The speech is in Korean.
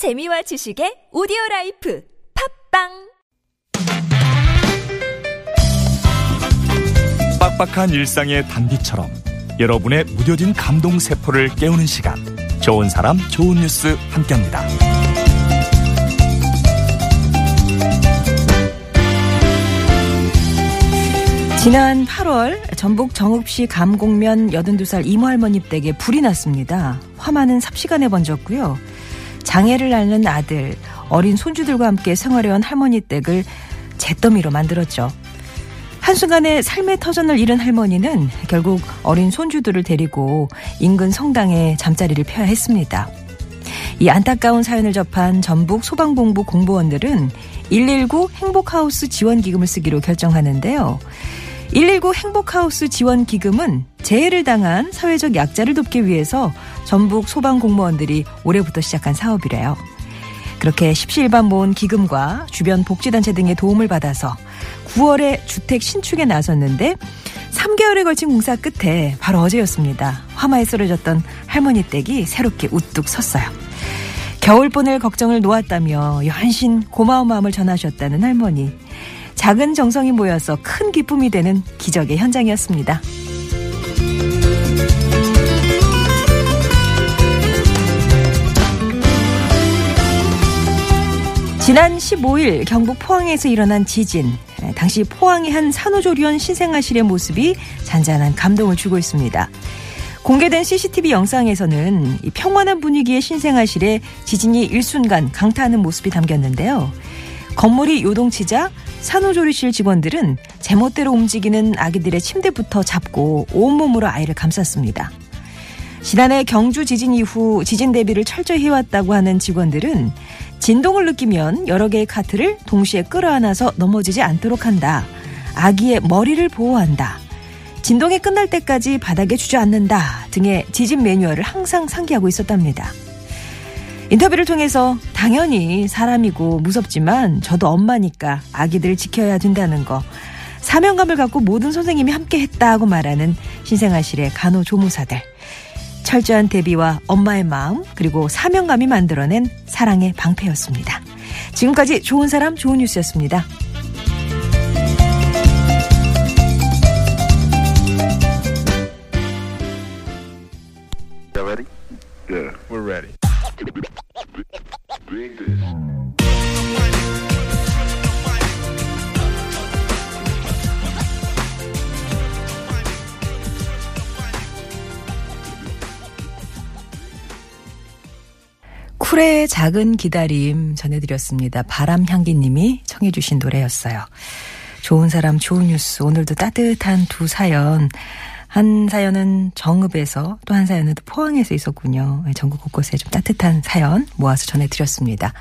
재미와 지식의 오디오 라이프 팟빵 빡빡한 일상의 단비처럼 여러분의 무뎌진 감동 세포를 깨우는 시간 좋은 사람 좋은 뉴스 함께합니다. 지난 8월 전북 정읍시 감곡면 82살 이 모 할머니 댁에 불이 났습니다. 화마는 삽시간에 번졌고요. 장애를 앓는 아들, 어린 손주들과 함께 생활해온 할머니 댁을 잿더미로 만들었죠. 한순간에 삶의 터전을 잃은 할머니는 결국 어린 손주들을 데리고 인근 성당에 잠자리를 펴야 했습니다. 이 안타까운 사연을 접한 전북 소방본부 공무원들은 119 행복하우스 지원기금을 쓰기로 결정하는데요. 119 행복하우스 지원 기금은 재해를 당한 사회적 약자를 돕기 위해서 전북 소방 공무원들이 올해부터 시작한 사업이래요. 그렇게 십시일반 모은 기금과 주변 복지단체 등의 도움을 받아서 9월에 주택 신축에 나섰는데 3개월에 걸친 공사 끝에 바로 어제였습니다. 화마에 쓰러졌던 할머니 댁이 새롭게 우뚝 섰어요. 겨울 보낼 걱정을 놓았다며 연신 고마운 마음을 전하셨다는 할머니. 작은 정성이 모여서 큰 기쁨이 되는 기적의 현장이었습니다. 지난 15일 경북 포항에서 일어난 지진. 당시 포항의 한 산후조리원 신생아실의 모습이 잔잔한 감동을 주고 있습니다. 공개된 CCTV 영상에서는 평온한 분위기의 신생아실에 지진이 일순간 강타하는 모습이 담겼는데요. 건물이 요동치자 산후조리실 직원들은 제멋대로 움직이는 아기들의 침대부터 잡고 온몸으로 아이를 감쌌습니다. 지난해 경주 지진 이후 지진 대비를 철저히 해왔다고 하는 직원들은 진동을 느끼면 여러 개의 카트를 동시에 끌어안아서 넘어지지 않도록 한다. 아기의 머리를 보호한다. 진동이 끝날 때까지 바닥에 주저앉는다 등의 지진 매뉴얼을 항상 상기하고 있었답니다. 인터뷰를 통해서 당연히 사람이고 무섭지만 저도 엄마니까 아기들을 지켜야 된다는 거 사명감을 갖고 모든 선생님이 함께 했다고 말하는 신생아실의 간호조무사들 철저한 대비와 엄마의 마음 그리고 사명감이 만들어낸 사랑의 방패였습니다. 지금까지 좋은 사람 좋은 뉴스였습니다. 쿨의 작은 기다림 전해드렸습니다. 바람향기님이 청해주신 노래였어요. 좋은 사람, 좋은 뉴스. 오늘도 따뜻한 두 사연. 한 사연은 정읍에서 또 한 사연은 또 포항에서 있었군요. 전국 곳곳에 좀 따뜻한 사연 모아서 전해드렸습니다.